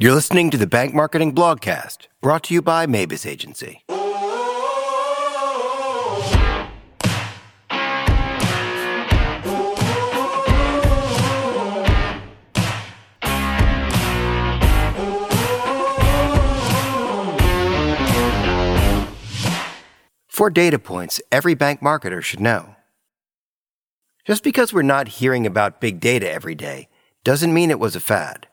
You're listening to the Bank Marketing Blogcast, brought to you by Mabus Agency. Four data points every bank marketer should know. Just because we're not hearing about big data every day doesn't mean it was a fad.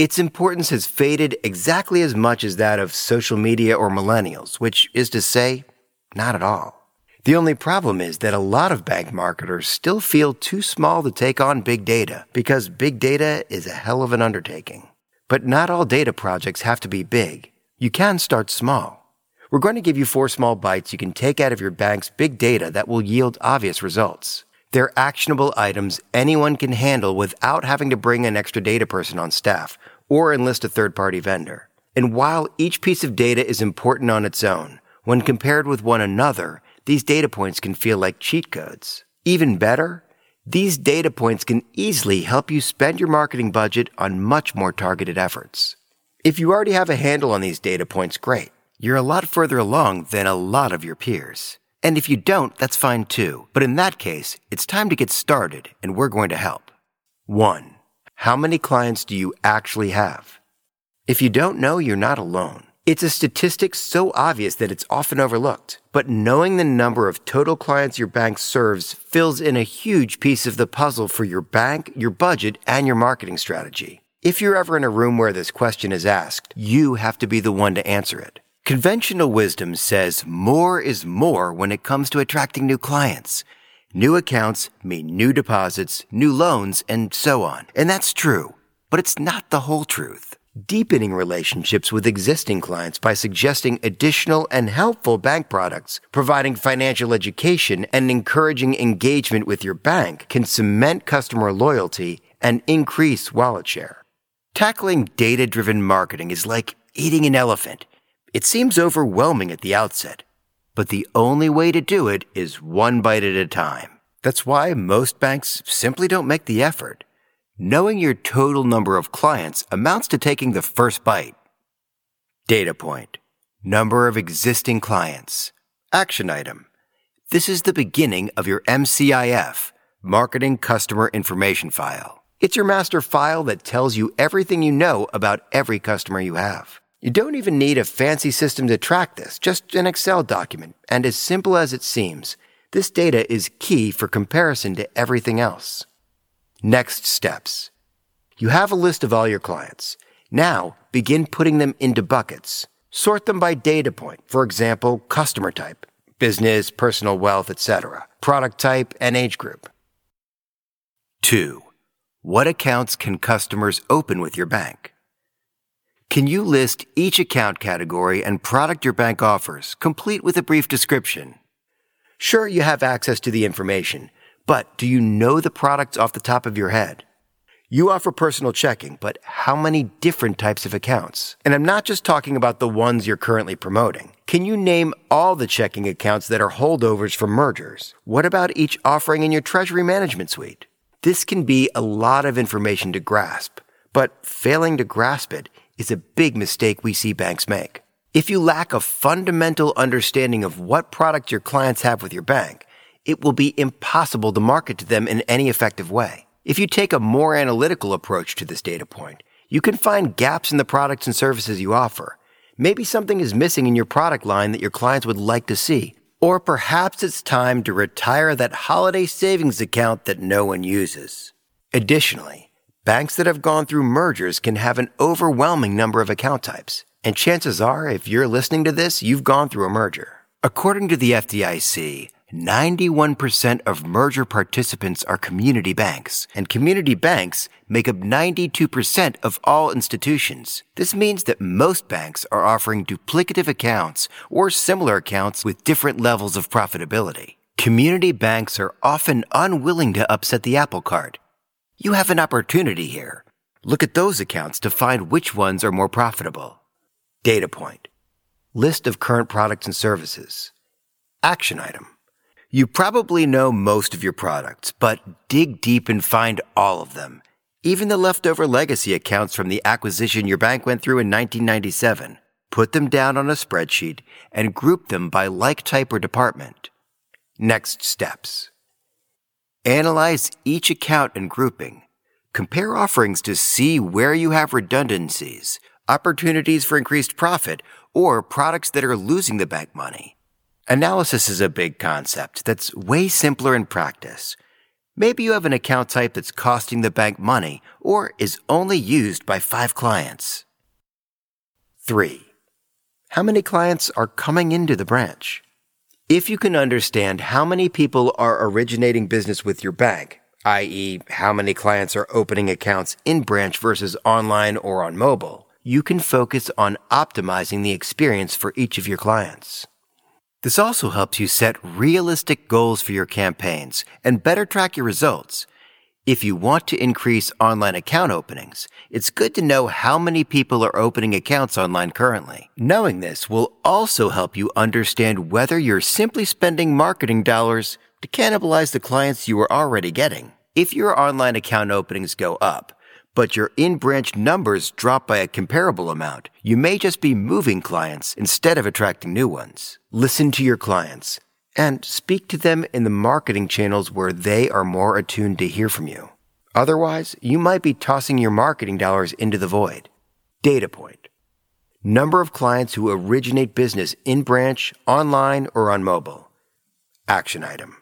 Its importance has faded exactly as much as that of social media or millennials, which is to say, not at all. The only problem is that a lot of bank marketers still feel too small to take on big data because big data is a hell of an undertaking. But not all data projects have to be big. You can start small. We're going to give you four small bites you can take out of your bank's big data that will yield obvious results. They're actionable items anyone can handle without having to bring an extra data person on staff or enlist a third party vendor. And while each piece of data is important on its own, when compared with one another, these data points can feel like cheat codes. Even better, these data points can easily help you spend your marketing budget on much more targeted efforts. If you already have a handle on these data points, great you're a lot further along than a lot of your peers. And if you don't, that's fine too. But in that case, it's time to get started and we're going to help. 1. How many clients do you actually have? If you don't know, you're not alone. It's a statistic so obvious that it's often overlooked. But knowing the number of total clients your bank serves fills in a huge piece of the puzzle for your bank, your budget, and your marketing strategy. If you're ever in a room where this question is asked, you have to be the one to answer it. Conventional wisdom says more is more when it comes to attracting new clients. New accounts mean new deposits, new loans, and so on. And that's true. But it's not the whole truth. Deepening relationships with existing clients by suggesting additional and helpful bank products, providing financial education, and encouraging engagement with your bank can cement customer loyalty and increase wallet share. Tackling data driven marketing is like eating an elephant. It seems overwhelming at the outset, but the only way to do it is one bite at a time. That's why most banks simply don't make the effort. Knowing your total number of clients amounts to taking the first bite. Data point. Number of existing clients. Action item. This is the beginning of your MCIF, Marketing Customer Information File. It's your master file that tells you everything you know about every customer you have. You don't even need a fancy system to track this, just an Excel document. And as simple as it seems, this data is key for comparison to everything else. Next steps. You have a list of all your clients. Now begin putting them into buckets. Sort them by data point, for example, customer type, business, personal wealth, etc., product type, and age group. 2. What accounts can customers open with your bank? Can you list each account category and product your bank offers, complete with a brief description? Sure, you have access to the information, but do you know the products off the top of your head? You offer personal checking, but how many different types of accounts? And I'm not just talking about the ones you're currently promoting. Can you name all the checking accounts that are holdovers from mergers? What about each offering in your treasury management suite? This can be a lot of information to grasp, but failing to grasp it is a big mistake we see banks make. If you lack a fundamental understanding of what product your clients have with your bank, it will be impossible to market to them in any effective way. If you take a more analytical approach to this data point, you can find gaps in the products and services you offer. Maybe something is missing in your product line that your clients would like to see. Or perhaps it's time to retire that holiday savings account that no one uses. Additionally, Banks that have gone through mergers can have an overwhelming number of account types. And chances are, if you're listening to this, you've gone through a merger. According to the FDIC, 91% of merger participants are community banks, and community banks make up 92% of all institutions. This means that most banks are offering duplicative accounts or similar accounts with different levels of profitability. Community banks are often unwilling to upset the apple cart you have an opportunity here. Look at those accounts to find which ones are more profitable. Data point. List of current products and services. Action item. You probably know most of your products, but dig deep and find all of them. even the leftover legacy accounts from the acquisition your bank went through in 1997. Put them down on a spreadsheet and group them by like type or department. Next steps. Analyze each account and grouping. Compare offerings to see where you have redundancies, opportunities for increased profit, or products that are losing the bank money. Analysis is a big concept that's way simpler in practice. Maybe you have an account type that's costing the bank money or is only used by five clients. 3. How many clients are coming into the branch? If you can understand how many people are originating business with your bank, i.e., how many clients are opening accounts in branch versus online or on mobile, you can focus on optimizing the experience for each of your clients. This also helps you set realistic goals for your campaigns and better track your results. If you want to increase online account openings, it's good to know how many people are opening accounts online currently. Knowing this will also help you understand whether you're simply spending marketing dollars to cannibalize the clients you are already getting. If your online account openings go up, but your in-branch numbers drop by a comparable amount, you may just be moving clients instead of attracting new ones. Listen to your clients and speak to them in the marketing channels where they are more attuned to hear from you. Otherwise, you might be tossing your marketing dollars into the void. Data point. Number of clients who originate business in branch, online, or on mobile. Action item.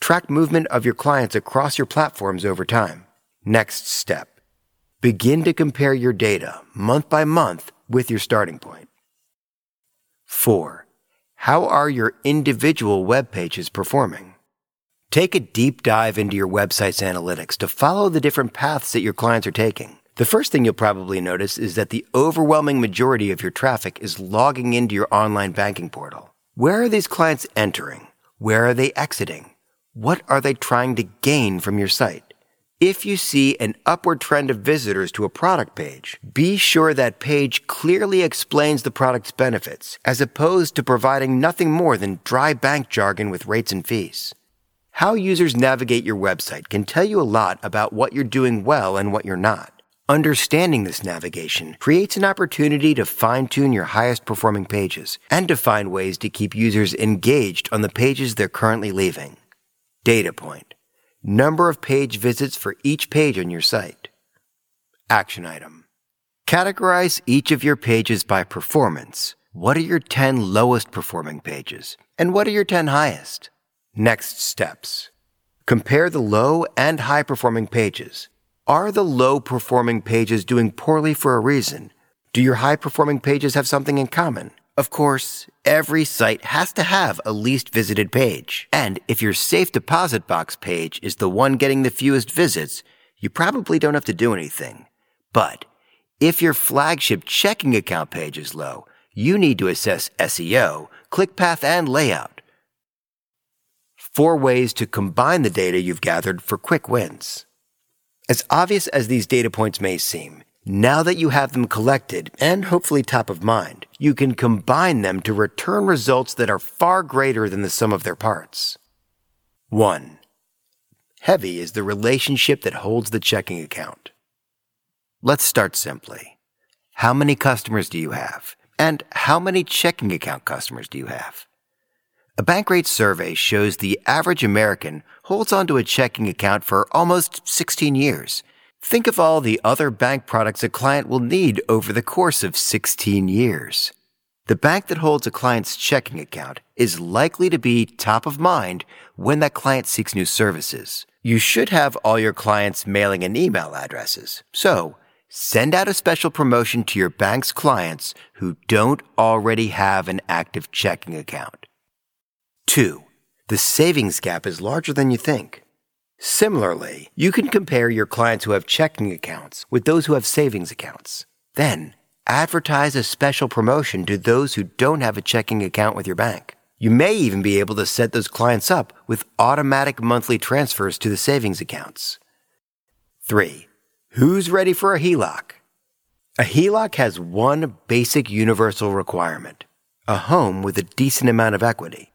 Track movement of your clients across your platforms over time. Next step Begin to compare your data month by month with your starting point. 4. How are your individual web pages performing? Take a deep dive into your website's analytics to follow the different paths that your clients are taking. The first thing you'll probably notice is that the overwhelming majority of your traffic is logging into your online banking portal. Where are these clients entering? Where are they exiting? What are they trying to gain from your site? If you see an upward trend of visitors to a product page, be sure that page clearly explains the product's benefits, as opposed to providing nothing more than dry bank jargon with rates and fees. How users navigate your website can tell you a lot about what you're doing well and what you're not. Understanding this navigation creates an opportunity to fine tune your highest performing pages and to find ways to keep users engaged on the pages they're currently leaving. Data point number of page visits for each page on your site. Action item. Categorize each of your pages by performance. What are your 10 lowest performing pages? And what are your 10 highest? Next steps. Compare the low and high performing pages. Are the low performing pages doing poorly for a reason? Do your high performing pages have something in common? Of course, every site has to have a least visited page. And if your safe deposit box page is the one getting the fewest visits, you probably don't have to do anything. But if your flagship checking account page is low, you need to assess SEO, click path, and layout. Four ways to combine the data you've gathered for quick wins. As obvious as these data points may seem, now that you have them collected and hopefully top of mind, you can combine them to return results that are far greater than the sum of their parts. 1. Heavy is the relationship that holds the checking account. Let's start simply. How many customers do you have? And how many checking account customers do you have? A Bankrate survey shows the average American holds onto a checking account for almost 16 years Think of all the other bank products a client will need over the course of 16 years. The bank that holds a client's checking account is likely to be top of mind when that client seeks new services. You should have all your clients' mailing and email addresses. So, send out a special promotion to your bank's clients who don't already have an active checking account. 2. The savings gap is larger than you think. Similarly, you can compare your clients who have checking accounts with those who have savings accounts. Then, advertise a special promotion to those who don't have a checking account with your bank. You may even be able to set those clients up with automatic monthly transfers to the savings accounts. 3. Who's ready for a HELOC? A HELOC has one basic universal requirement a home with a decent amount of equity.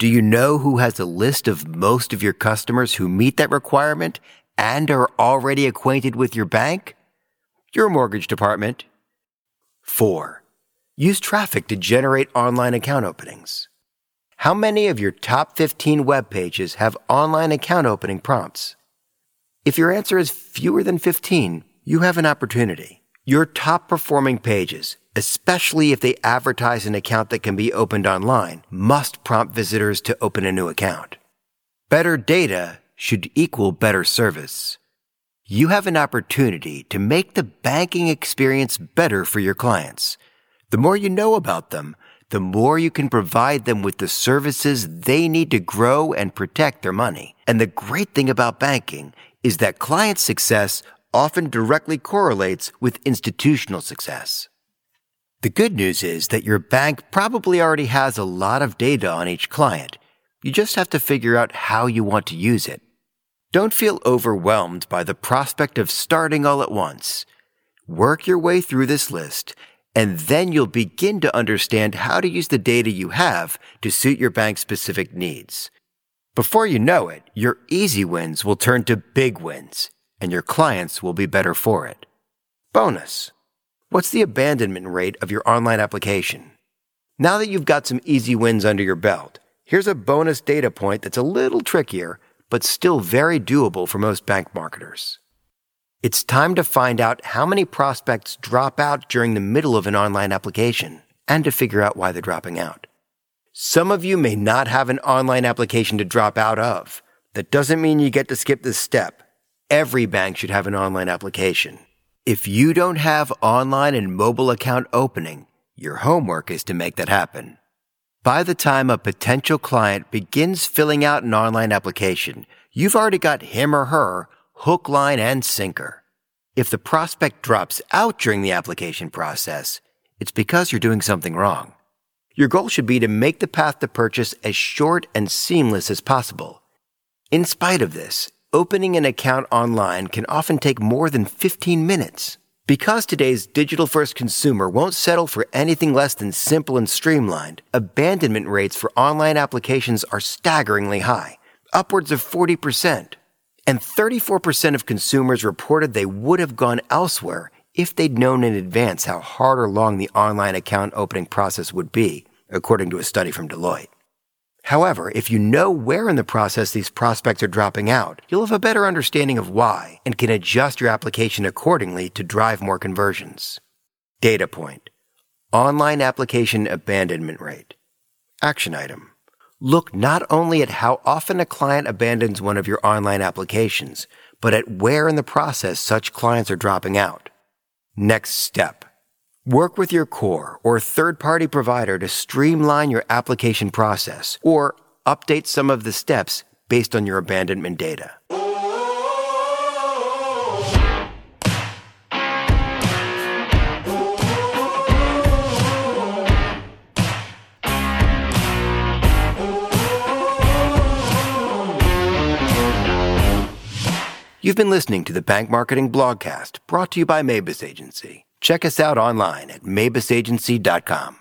Do you know who has a list of most of your customers who meet that requirement and are already acquainted with your bank? Your mortgage department. 4. Use traffic to generate online account openings. How many of your top 15 web pages have online account opening prompts? If your answer is fewer than 15, you have an opportunity. Your top performing pages, especially if they advertise an account that can be opened online, must prompt visitors to open a new account. Better data should equal better service. You have an opportunity to make the banking experience better for your clients. The more you know about them, the more you can provide them with the services they need to grow and protect their money. And the great thing about banking is that client success often directly correlates with institutional success. The good news is that your bank probably already has a lot of data on each client. You just have to figure out how you want to use it. Don't feel overwhelmed by the prospect of starting all at once. Work your way through this list, and then you'll begin to understand how to use the data you have to suit your bank's specific needs. Before you know it, your easy wins will turn to big wins, and your clients will be better for it. Bonus. What's the abandonment rate of your online application? Now that you've got some easy wins under your belt, here's a bonus data point that's a little trickier but still very doable for most bank marketers. It's time to find out how many prospects drop out during the middle of an online application and to figure out why they're dropping out. Some of you may not have an online application to drop out of. That doesn't mean you get to skip this step. Every bank should have an online application. If you don't have online and mobile account opening, your homework is to make that happen. By the time a potential client begins filling out an online application, you've already got him or her hook, line, and sinker. If the prospect drops out during the application process, it's because you're doing something wrong. Your goal should be to make the path to purchase as short and seamless as possible. In spite of this, opening an account online can often take more than 15 minutes. Because today's digital first consumer won't settle for anything less than simple and streamlined, abandonment rates for online applications are staggeringly high, upwards of 40%. And 34% of consumers reported they would have gone elsewhere if they'd known in advance how hard or long the online account opening process would be, according to a study from Deloitte. However, if you know where in the process these prospects are dropping out, you'll have a better understanding of why and can adjust your application accordingly to drive more conversions. Data point. Online application abandonment rate. Action item. Look not only at how often a client abandons one of your online applications, but at where in the process such clients are dropping out. Next step. Work with your core or third party provider to streamline your application process or update some of the steps based on your abandonment data. You've been listening to the Bank Marketing Blogcast brought to you by Mabus Agency. Check us out online at mabusagency.com.